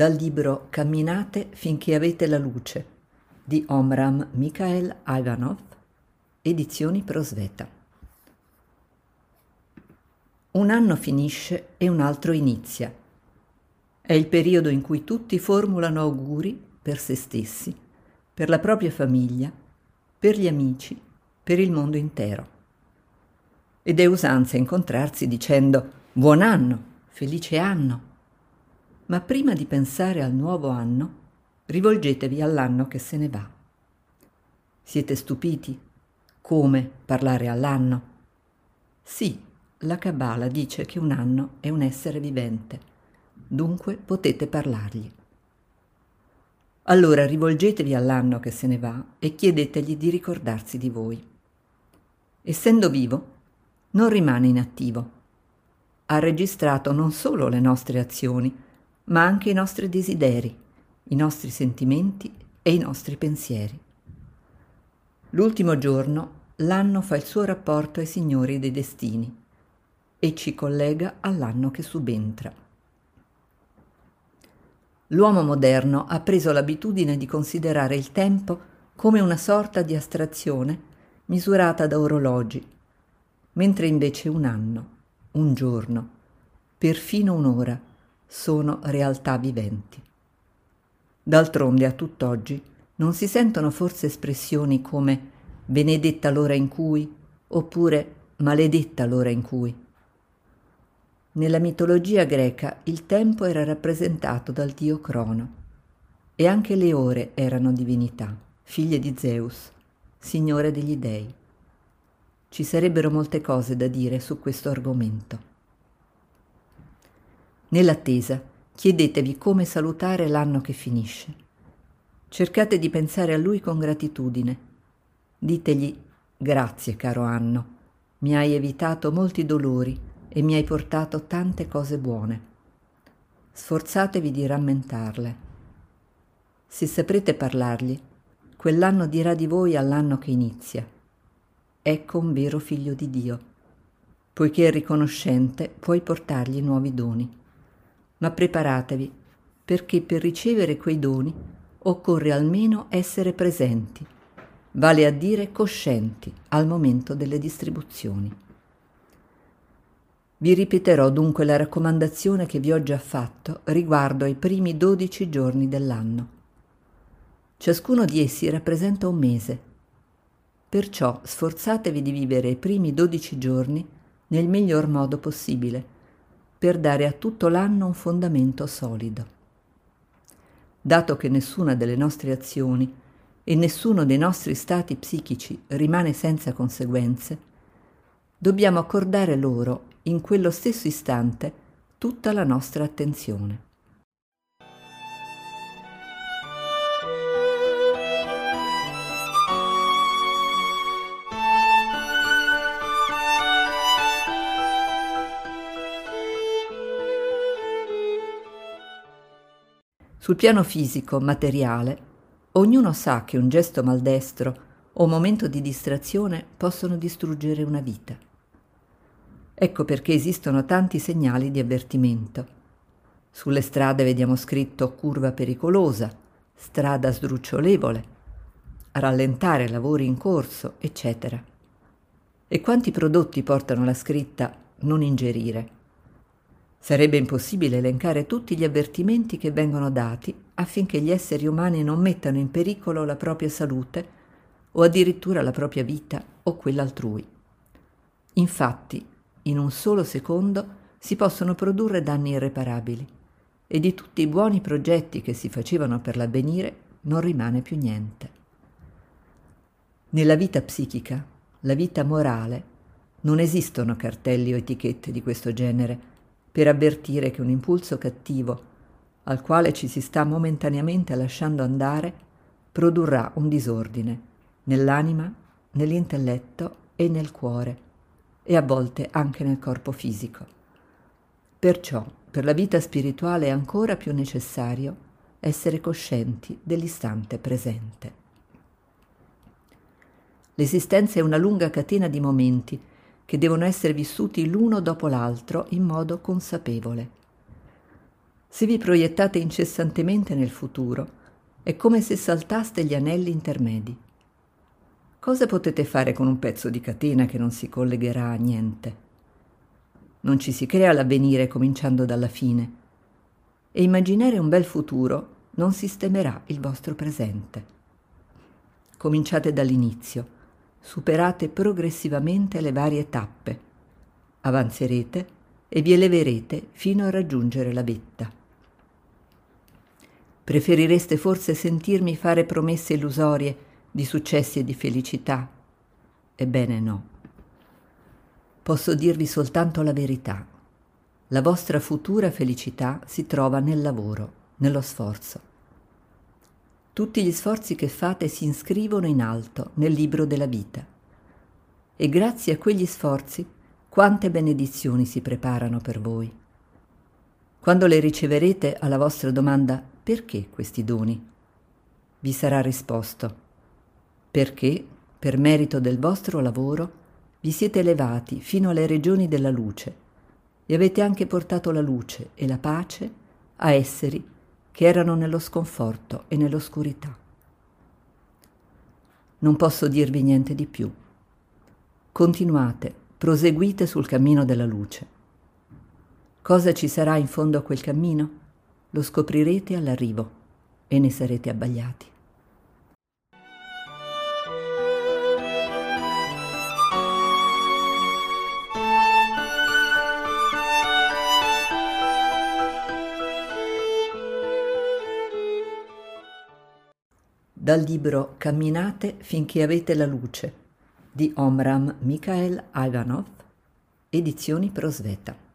dal libro Camminate finché avete la luce di Omram Mikhail Ivanov, edizioni Prosveta. Un anno finisce e un altro inizia. È il periodo in cui tutti formulano auguri per se stessi, per la propria famiglia, per gli amici, per il mondo intero. Ed è usanza incontrarsi dicendo Buon anno, felice anno. Ma prima di pensare al nuovo anno, rivolgetevi all'anno che se ne va. Siete stupiti? Come parlare all'anno? Sì, la Kabbalah dice che un anno è un essere vivente, dunque potete parlargli. Allora rivolgetevi all'anno che se ne va e chiedetegli di ricordarsi di voi. Essendo vivo, non rimane inattivo. Ha registrato non solo le nostre azioni, ma anche i nostri desideri, i nostri sentimenti e i nostri pensieri. L'ultimo giorno l'anno fa il suo rapporto ai signori dei destini e ci collega all'anno che subentra. L'uomo moderno ha preso l'abitudine di considerare il tempo come una sorta di astrazione misurata da orologi mentre invece un anno, un giorno, perfino un'ora sono realtà viventi. D'altronde a tutt'oggi non si sentono forse espressioni come benedetta l'ora in cui oppure maledetta l'ora in cui. Nella mitologia greca il tempo era rappresentato dal dio Crono e anche le ore erano divinità, figlie di Zeus, signore degli dei. Ci sarebbero molte cose da dire su questo argomento. Nell'attesa, chiedetevi come salutare l'anno che finisce. Cercate di pensare a lui con gratitudine. Ditegli grazie caro anno, mi hai evitato molti dolori e mi hai portato tante cose buone. Sforzatevi di rammentarle. Se saprete parlargli, quell'anno dirà di voi all'anno che inizia ecco un vero figlio di Dio. Poiché è riconoscente, puoi portargli nuovi doni. Ma preparatevi, perché per ricevere quei doni occorre almeno essere presenti, vale a dire coscienti al momento delle distribuzioni. Vi ripeterò dunque la raccomandazione che vi ho già fatto riguardo ai primi dodici giorni dell'anno. Ciascuno di essi rappresenta un mese Perciò sforzatevi di vivere i primi dodici giorni nel miglior modo possibile, per dare a tutto l'anno un fondamento solido. Dato che nessuna delle nostre azioni e nessuno dei nostri stati psichici rimane senza conseguenze, dobbiamo accordare loro in quello stesso istante tutta la nostra attenzione. Sul piano fisico, materiale, ognuno sa che un gesto maldestro o un momento di distrazione possono distruggere una vita. Ecco perché esistono tanti segnali di avvertimento. Sulle strade vediamo scritto curva pericolosa, strada sdrucciolevole, rallentare lavori in corso, eccetera. E quanti prodotti portano la scritta non ingerire? Sarebbe impossibile elencare tutti gli avvertimenti che vengono dati affinché gli esseri umani non mettano in pericolo la propria salute o addirittura la propria vita o quella altrui. Infatti, in un solo secondo si possono produrre danni irreparabili e di tutti i buoni progetti che si facevano per l'avvenire non rimane più niente. Nella vita psichica, la vita morale, non esistono cartelli o etichette di questo genere, per avvertire che un impulso cattivo, al quale ci si sta momentaneamente lasciando andare, produrrà un disordine nell'anima, nell'intelletto e nel cuore, e a volte anche nel corpo fisico. Perciò, per la vita spirituale è ancora più necessario essere coscienti dell'istante presente. L'esistenza è una lunga catena di momenti che devono essere vissuti l'uno dopo l'altro in modo consapevole. Se vi proiettate incessantemente nel futuro, è come se saltaste gli anelli intermedi. Cosa potete fare con un pezzo di catena che non si collegherà a niente? Non ci si crea l'avvenire cominciando dalla fine. E immaginare un bel futuro non sistemerà il vostro presente. Cominciate dall'inizio, superate progressivamente le varie tappe, avanzerete e vi eleverete fino a raggiungere la vetta. Preferireste forse sentirmi fare promesse illusorie di successi e di felicità? Ebbene no. Posso dirvi soltanto la verità. La vostra futura felicità si trova nel lavoro, nello sforzo. Tutti gli sforzi che fate si iscrivono in alto nel libro della vita. E grazie a quegli sforzi quante benedizioni si preparano per voi. Quando le riceverete alla vostra domanda perché questi doni? Vi sarà risposto perché, per merito del vostro lavoro, vi siete elevati fino alle regioni della luce e avete anche portato la luce e la pace a esseri che erano nello sconforto e nell'oscurità. Non posso dirvi niente di più. Continuate, proseguite sul cammino della luce. Cosa ci sarà in fondo a quel cammino? Lo scoprirete all'arrivo e ne sarete abbagliati. Dal libro Camminate finché avete la luce di Omram Mikhail Ivanov, edizioni Prosveta.